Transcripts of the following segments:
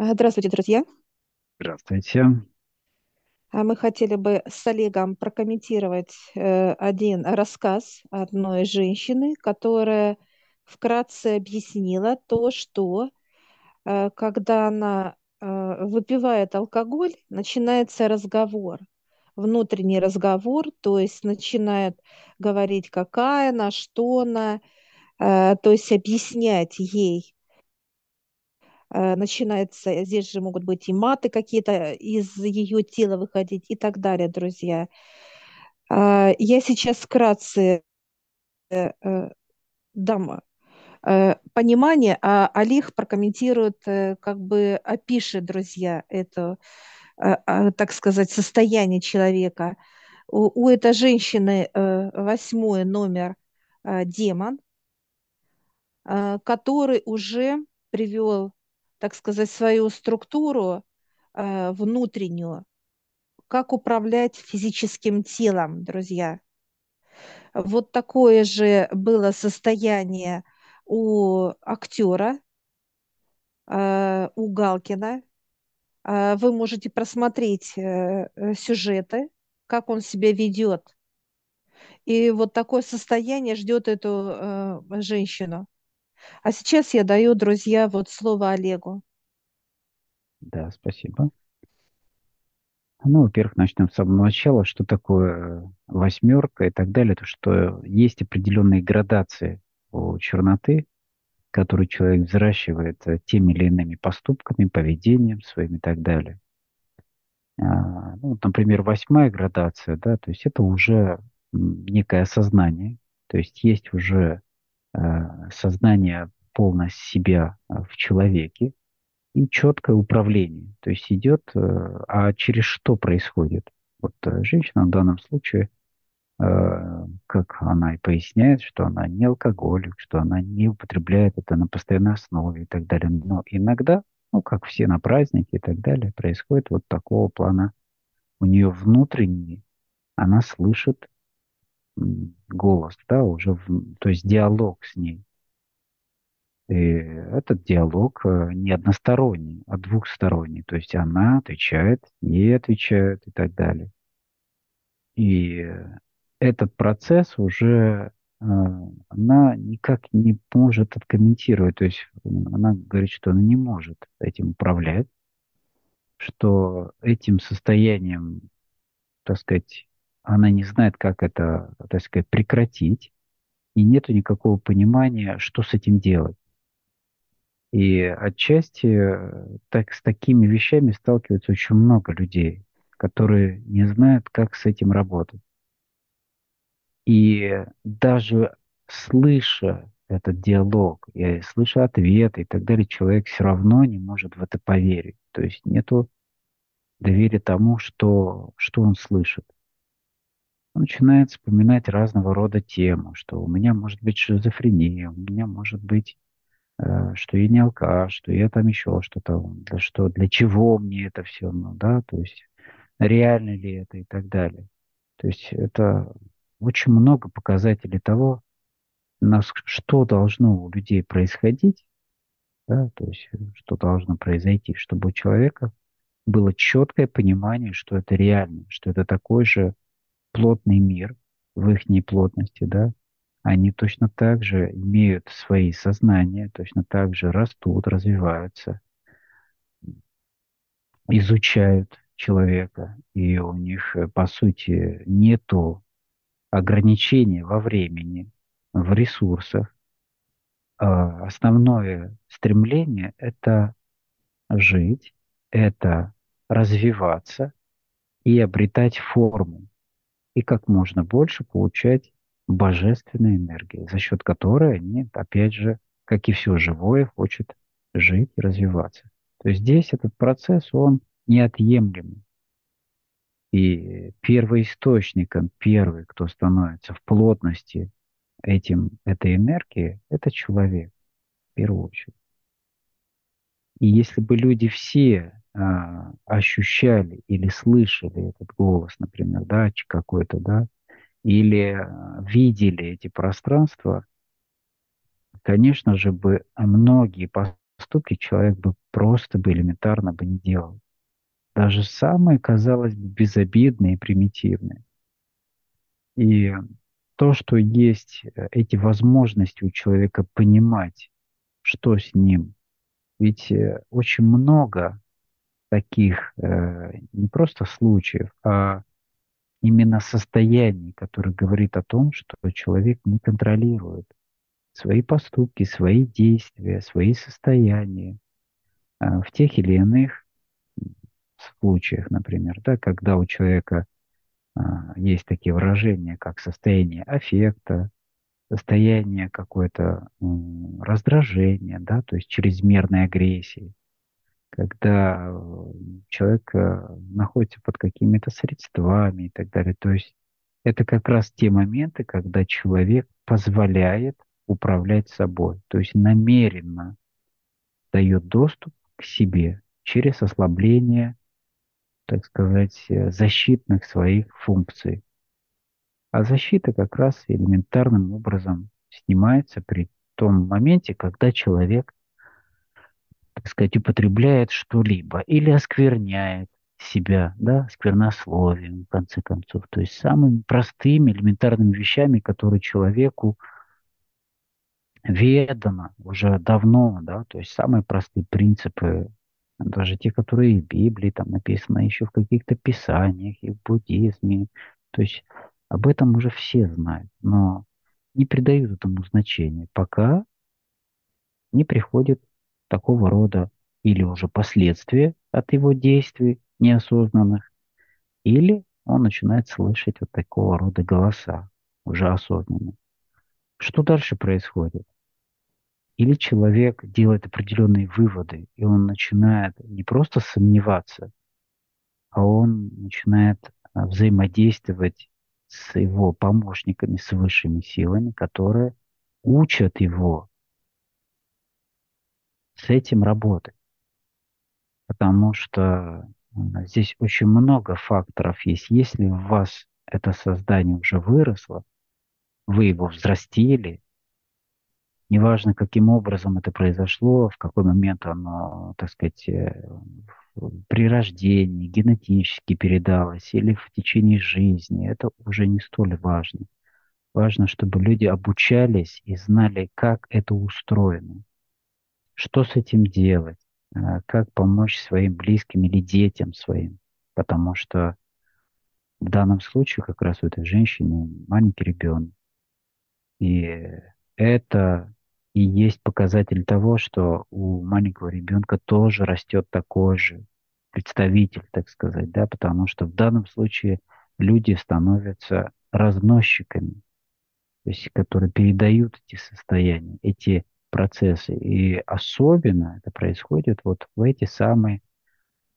А, Здравствуйте, друзья. Здравствуйте. А Мы хотели бы с Олегом прокомментировать э, один рассказ одной женщины, которая вкратце объяснила то, что э, когда она э, выпивает алкоголь, начинается разговор, внутренний разговор, то есть начинает говорить, какая она, что она, то есть объяснять ей начинается, здесь же могут быть и маты какие-то из ее тела выходить и так далее, друзья. А, Я сейчас вкратце э, э, дам э, понимание, а Алих прокомментирует, э, как бы опишет, друзья, это, э, а, так сказать, состояние человека. У, у этой женщины э, восьмой номер э, демон, э, который уже привел, так сказать, свою структуру э, внутреннюю, как управлять физическим телом, друзья. Вот такое же было состояние у актера, э, у Галкина. Э, Вы можете просмотреть сюжеты, как он себя ведет. И вот такое состояние ждет эту женщину. А сейчас я даю, друзья, вот слово Олегу. Да, спасибо. Ну, во-первых, начнем с самого начала, что такое восьмерка и так далее, то что есть определенные градации у черноты, которые человек взращивает э, теми или иными поступками, поведением своим и так далее. А, ну, например, восьмая градация, да, то есть это уже некое осознание, то есть есть уже сознание полное себя э, в человеке, и четкое управление. То есть идет, э, а через что происходит? Вот э, женщина в данном случае, э, как она и поясняет, что она не алкоголик, что она не употребляет это на постоянной основе и так далее. Но иногда, ну, как все на празднике и так далее, происходит вот такого плана. У нее внутренний, она слышит голос, да, уже, в- то есть диалог с ней. И этот диалог э, не односторонний, а двухсторонний. То есть она отвечает, ей отвечают и так далее. И этот процесс уже э, она никак не может откомментировать. То есть она говорит, что она не может этим управлять, что этим состоянием, так сказать, она не знает, как это, так сказать, прекратить, и нету никакого понимания, что с этим делать. И отчасти э, так, с такими вещами сталкиваются очень много людей, которые не знают, как с этим работать. И даже слыша этот диалог, и слыша ответы и так далее, человек все равно не может в это поверить. То есть нету доверия тому, что, что он слышит. Начинает вспоминать разного рода темы, что у меня может быть шизофрения, у меня может быть э, что я не алкаш, что я там еще что-то, для что, для чего мне это все, ну, да, то есть реально ли это и так далее. То есть это очень много показателей того, нас, что должно у людей происходить, да, то есть э, что должно произойти, чтобы у человека было четкое понимание, что это реально, что это такой же плотный мир в их плотности, да, они точно так же имеют свои сознания, точно так же растут, развиваются, изучают человека, и у них, э, по сути, нету ограничений во времени, в ресурсах. А Основное стремление– это жить, это развиваться и обретать форму, и как можно больше получать божественной энергии, за счет которой они, опять же, как и все живое, хочет жить и развиваться. То есть здесь этот процесс, он неотъемлемый. И первоисточником, первый, кто становится в плотности этим, этой энергии, это человек, в первую очередь. И если бы люди все а, ощущали или слышали этот голос, например, да, какой-то, да, или а, видели эти пространства, конечно же бы многие поступки человек бы просто бы элементарно бы не делал. Даже самые, казалось бы, безобидные и примитивные. И то, что есть э, эти возможности у человека понимать, что с ним. Ведь э, очень много таких э, не просто случаев, а именно состояний, которое говорит о том, что человек не контролирует свои поступки, свои действия, свои состояния э, в тех или иных случаях, например, да, когда у человека э, есть такие выражения, как состояние аффекта, состояние какое-то э, раздражения, да, то есть чрезмерной агрессии, когда человек э, находится под какими-то средствами и так далее. То есть это как раз те моменты, когда человек позволяет управлять собой, то есть намеренно дает доступ к себе через ослабление, так сказать, э, защитных своих функций. А защита как раз элементарным образом снимается при том моменте, когда человек так сказать, употребляет что-либо или оскверняет себя, да, сквернословием, в конце концов. То есть самыми простыми, элементарными вещами, которые человеку ведомо уже давно, да, то есть самые простые принципы, даже те, которые в Библии там написаны, еще в каких-то писаниях и в буддизме. То есть об этом уже все знают, но не придают этому значения, пока не приходит такого рода или уже последствия от его действий неосознанных, или он начинает слышать вот такого рода голоса, уже осознанные. Что дальше происходит? Или человек делает определенные выводы, и он начинает не просто сомневаться, а он начинает а, взаимодействовать с его помощниками, с высшими силами, которые учат его с этим работать. Потому что здесь очень много факторов есть. Если у вас это создание уже выросло, вы его взрастили, неважно, каким образом это произошло, в какой момент оно, так сказать, э, при рождении генетически передалось или в течение жизни, это уже не столь важно. Важно, чтобы люди обучались и знали, как это устроено что с этим делать, а, как помочь своим близким или детям своим, потому что в данном случае как раз у этой женщины маленький ребенок. И это и есть показатель того, что у маленького ребенка тоже растет такой же представитель, так сказать, да, потому что в данном случае люди становятся разносчиками, то есть которые передают эти состояния, эти процессы. И особенно это происходит вот в эти самые,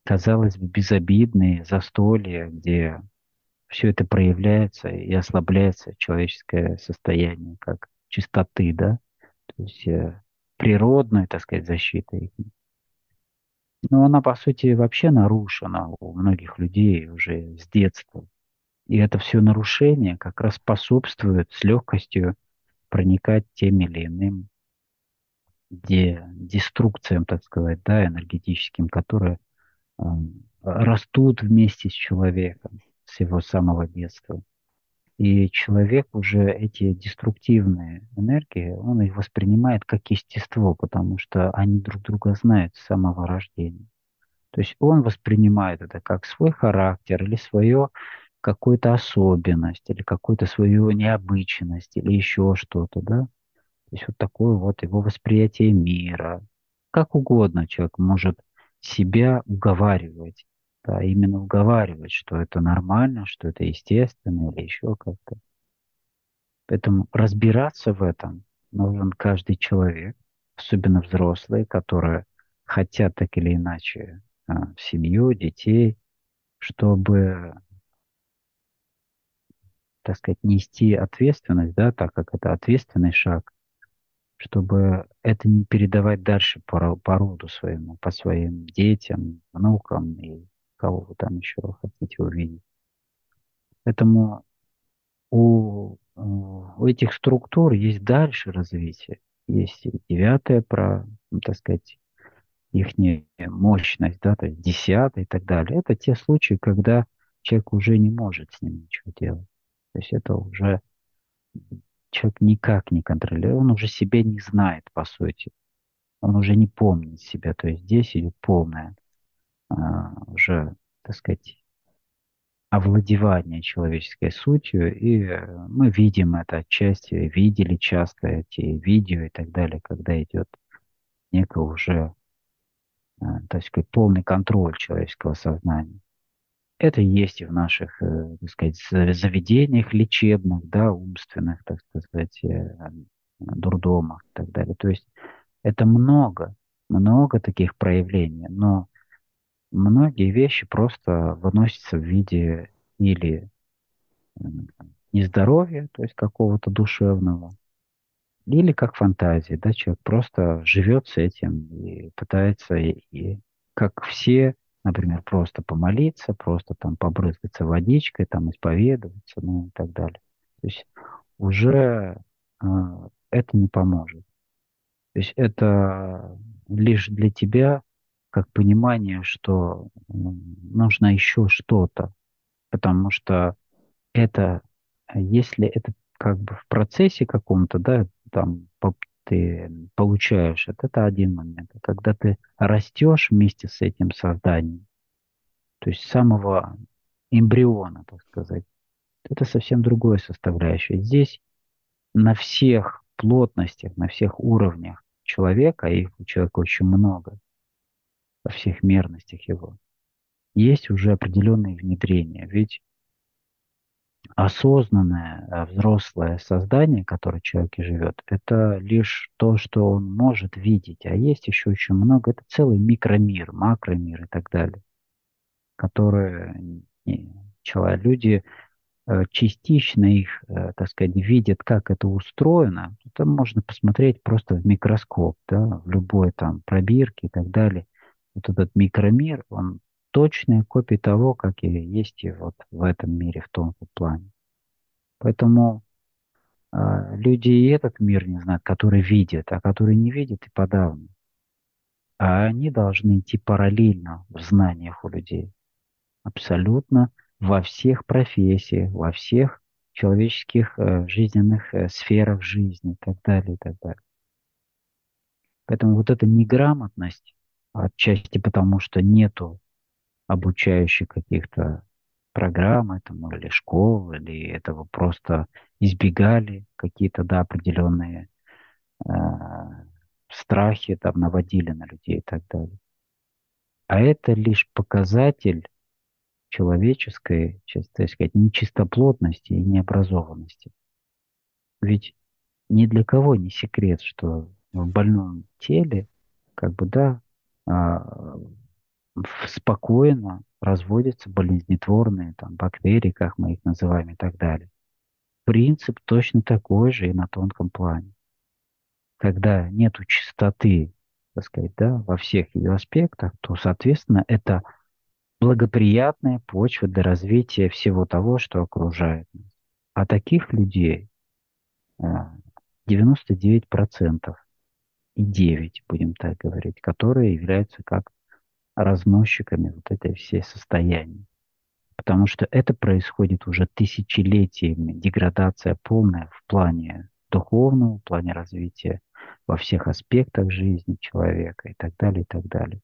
казалось бы, безобидные застолья, где все это проявляется и ослабляется человеческое состояние, как чистоты, да, то есть э, природная, так сказать, защита их. Но она, по сути, вообще нарушена у многих людей уже с детства. И это все нарушение как раз способствует с легкостью проникать тем или иным де, деструкциям, так сказать, да, энергетическим, которые э, растут вместе с человеком с его самого детства. И человек уже эти деструктивные энергии, он их воспринимает как естество, потому что они друг друга знают с самого рождения. То есть он воспринимает это как свой характер или свою какую-то особенность, или какую-то свою необычность, или еще что-то, да. То есть вот такое вот его восприятие мира. Как угодно человек может себя уговаривать, да, именно уговаривать, что это нормально, что это естественно или еще как-то. Поэтому разбираться в этом нужен каждый человек, особенно взрослые, которые хотят так или иначе а, семью, детей, чтобы, так сказать, нести ответственность, да, так как это ответственный шаг, чтобы это не передавать дальше по, по роду своему, по своим детям, внукам и кого вы там еще хотите увидеть. Поэтому у, у этих структур есть дальше развитие. Есть девятое про, ну, так сказать, их мощность, да, то есть десятый и так далее. Это те случаи, когда человек уже не может с ним ничего делать. То есть это уже человек никак не контролирует, он уже себя не знает, по сути. Он уже не помнит себя. То есть здесь идет полное а, уже, так сказать, овладевание человеческой сутью, и э, мы видим это отчасти, видели часто эти видео и так далее, когда идет некое уже, э, так сказать, полный контроль человеческого сознания. Это есть и в наших, э, так сказать, заведениях лечебных, да, умственных, так сказать, дурдомах и так далее. То есть это много, много таких проявлений, но многие вещи просто выносятся в виде или нездоровья, то есть какого-то душевного, или как фантазии, да, человек просто живет с этим и пытается, и, и как все, например, просто помолиться, просто там побрызгаться водичкой, там исповедоваться, ну и так далее. То есть уже э, это не поможет. То есть это лишь для тебя как понимание, что нужно еще что-то, потому что это, если это как бы в процессе каком-то, да, там ты получаешь, это, это один момент. А когда ты растешь вместе с этим созданием, то есть самого эмбриона, так сказать, это совсем другое составляющее. Здесь на всех плотностях, на всех уровнях человека, их у человека очень много, во всех мерностях его, есть уже определенные внедрения. Ведь осознанное э, взрослое создание, которое в человеке живет, это лишь то, что он может видеть. А есть еще очень много, это целый микромир, макромир и так далее, которые люди Э, частично их, э, так сказать, видят, как это устроено, это можно посмотреть просто в микроскоп, да, в любой там пробирке и так далее. Вот этот микромир, он точная копия того, как и есть и вот в этом мире, в том плане. Поэтому э, люди и этот мир не знают, которые видят, а которые не видят и подавно. А они должны идти параллельно в знаниях у людей. Абсолютно во всех профессиях, во всех человеческих э, жизненных э, сферах жизни и так далее, и так далее. Поэтому вот эта неграмотность, отчасти потому, что нету обучающих каких-то программ этому или школ, или этого просто избегали какие-то да, определенные э, страхи там наводили на людей и так далее. А это лишь показатель человеческой, так сказать, нечистоплотности и необразованности. Ведь ни для кого не секрет, что в больном теле, как бы, да, а, спокойно разводятся болезнетворные там, бактерии, как мы их называем, и так далее. Принцип точно такой же и на тонком плане. Когда нет чистоты, так сказать, да, во всех ее аспектах, то, соответственно, это благоприятная почва для развития всего того, что окружает нас. А таких людей 99% а, и 9, будем так говорить, которые являются как разносчиками вот этой всей состояния. Потому что это происходит уже тысячелетиями, деградация полная в плане духовного, в плане развития во всех аспектах жизни человека и так далее, и так далее.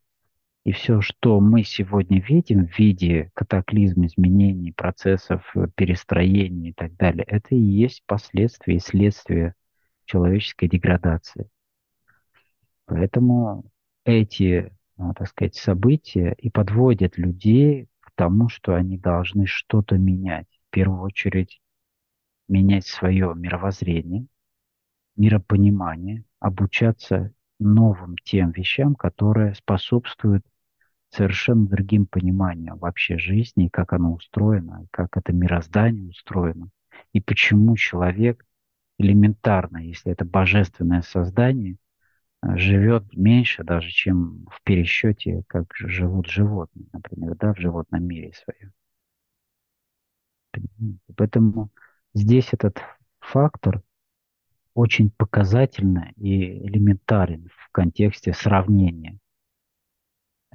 И все, что мы сегодня видим в виде катаклизм изменений, процессов перестроения и так далее, это и есть последствия и следствие человеческой деградации. Поэтому эти, так сказать, события и подводят людей к тому, что они должны что-то менять. В первую очередь менять свое мировоззрение, миропонимание, обучаться новым тем вещам, которые способствуют совершенно другим пониманием вообще жизни, как оно устроено, как это мироздание устроено, и почему человек элементарно, если это божественное создание, живет меньше даже, чем в пересчете, как живут животные, например, да, в животном мире своем. Поэтому здесь этот фактор очень показательно и элементарен в контексте сравнения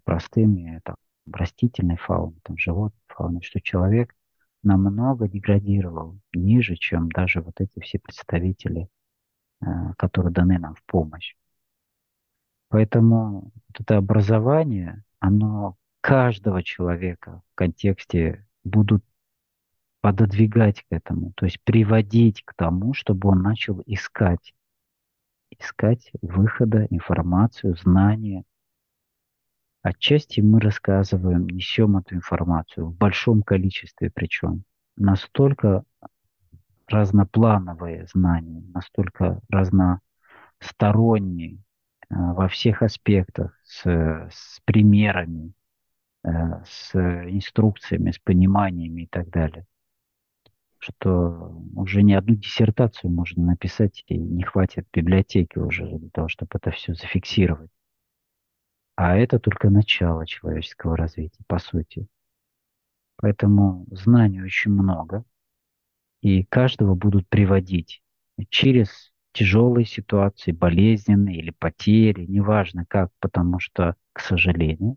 простыми там, растительной фауной, там, животной фауной, что человек намного деградировал ниже, чем даже вот эти все представители, э, которые даны нам в помощь. Поэтому это образование, оно каждого человека в контексте будут пододвигать к этому, то есть приводить к тому, чтобы он начал искать, искать выхода, информацию, знания. Отчасти мы рассказываем, несем эту информацию в большом количестве причем. Настолько разноплановые знания, настолько разносторонние во всех аспектах, с, с примерами, э, с инструкциями, с пониманиями и так далее что уже не одну диссертацию можно написать, и не хватит библиотеки уже для того, чтобы это все зафиксировать. А это только начало человеческого развития, по сути. Поэтому знаний очень много, и каждого будут приводить через тяжелые ситуации, болезненные или потери, неважно как, потому что, к сожалению,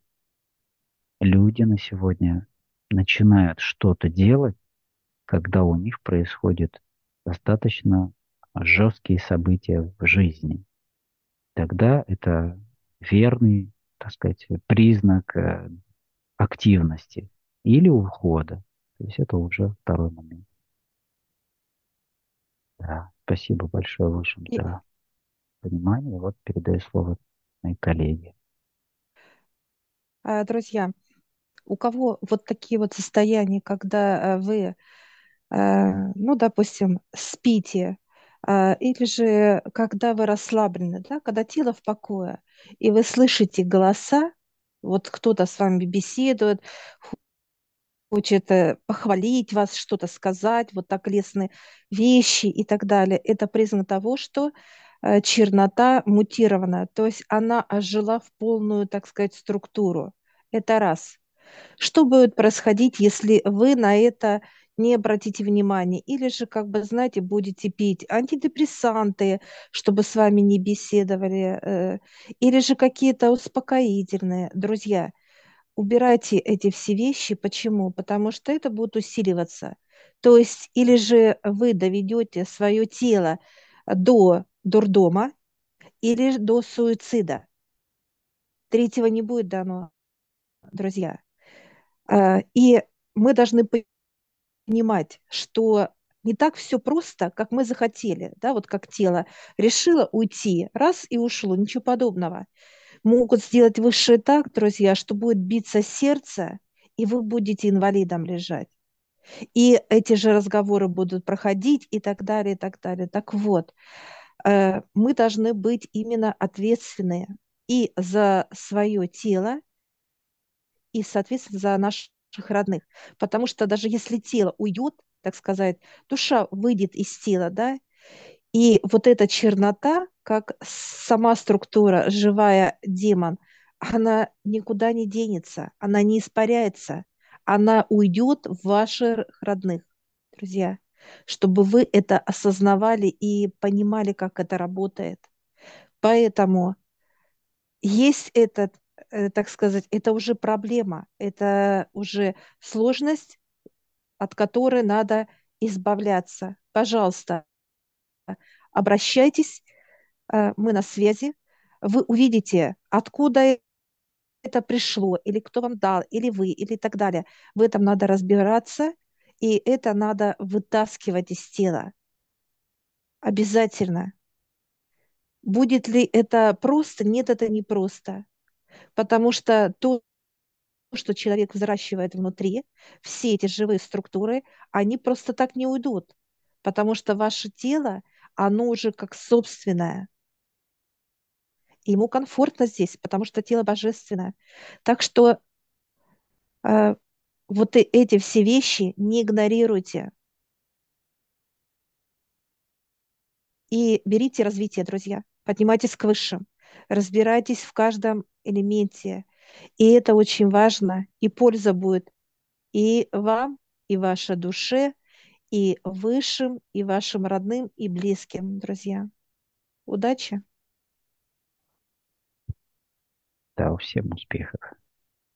люди на сегодня начинают что-то делать, когда у них происходят достаточно жесткие события в жизни. Тогда это верный, так сказать, признак э, активности или ухода. То есть это уже второй момент. Да, спасибо большое, в общем, за понимание. Вот передаю слово моей коллеге. А, друзья, у кого вот такие вот состояния, когда э, вы Э, ну, допустим, спите, а, или же когда вы расслаблены, да, когда тело в покое, и вы слышите голоса, вот кто-то с вами беседует, хочет э, похвалить вас, что-то сказать, вот так лестные вещи и так далее. Это признак того, что э, чернота мутирована, то есть она ожила в полную, так сказать, структуру. Это раз. Что будет происходить, если вы на это не обратите внимания, или же, как бы, знаете, будете пить антидепрессанты, чтобы с вами не беседовали, э, или же какие-то успокоительные. Друзья, убирайте эти все вещи. Почему? Потому что это будет усиливаться. То есть, или же вы доведете свое тело до дурдома, или до суицида. Третьего не будет дано, друзья. Э, и мы должны понимать, что не так все просто, как мы захотели, да, вот как тело решило уйти, раз и ушло, ничего подобного. Могут сделать высшее так, друзья, что будет биться сердце, и вы будете инвалидом лежать. И эти же разговоры будут проходить и так далее, и так далее. Так вот, э, мы должны быть именно ответственны и за свое тело, и, соответственно, за наш наших родных. Потому что даже если тело уйдет, так сказать, душа выйдет из тела, да, и вот эта чернота, как сама структура, живая демон, она никуда не денется, она не испаряется, она уйдет в ваших родных, друзья, чтобы вы это осознавали и понимали, как это работает. Поэтому есть этот Э, так сказать, это уже проблема, это уже сложность, от которой надо избавляться. Пожалуйста, обращайтесь, э, мы на связи, вы увидите, откуда это пришло, или кто вам дал, или вы, или так далее. В этом надо разбираться, и это надо вытаскивать из тела. Обязательно. Будет ли это просто? Нет, это не просто потому что то, что человек взращивает внутри, все эти живые структуры, они просто так не уйдут, потому что ваше тело, оно уже как собственное. Ему комфортно здесь, потому что тело божественное. Так что э, вот эти все вещи не игнорируйте. И берите развитие, друзья. Поднимайтесь к высшим. Разбирайтесь в каждом элементе. И это очень важно, и польза будет и вам, и вашей душе, и высшим, и вашим родным, и близким, друзья. Удачи! Да, всем успехов!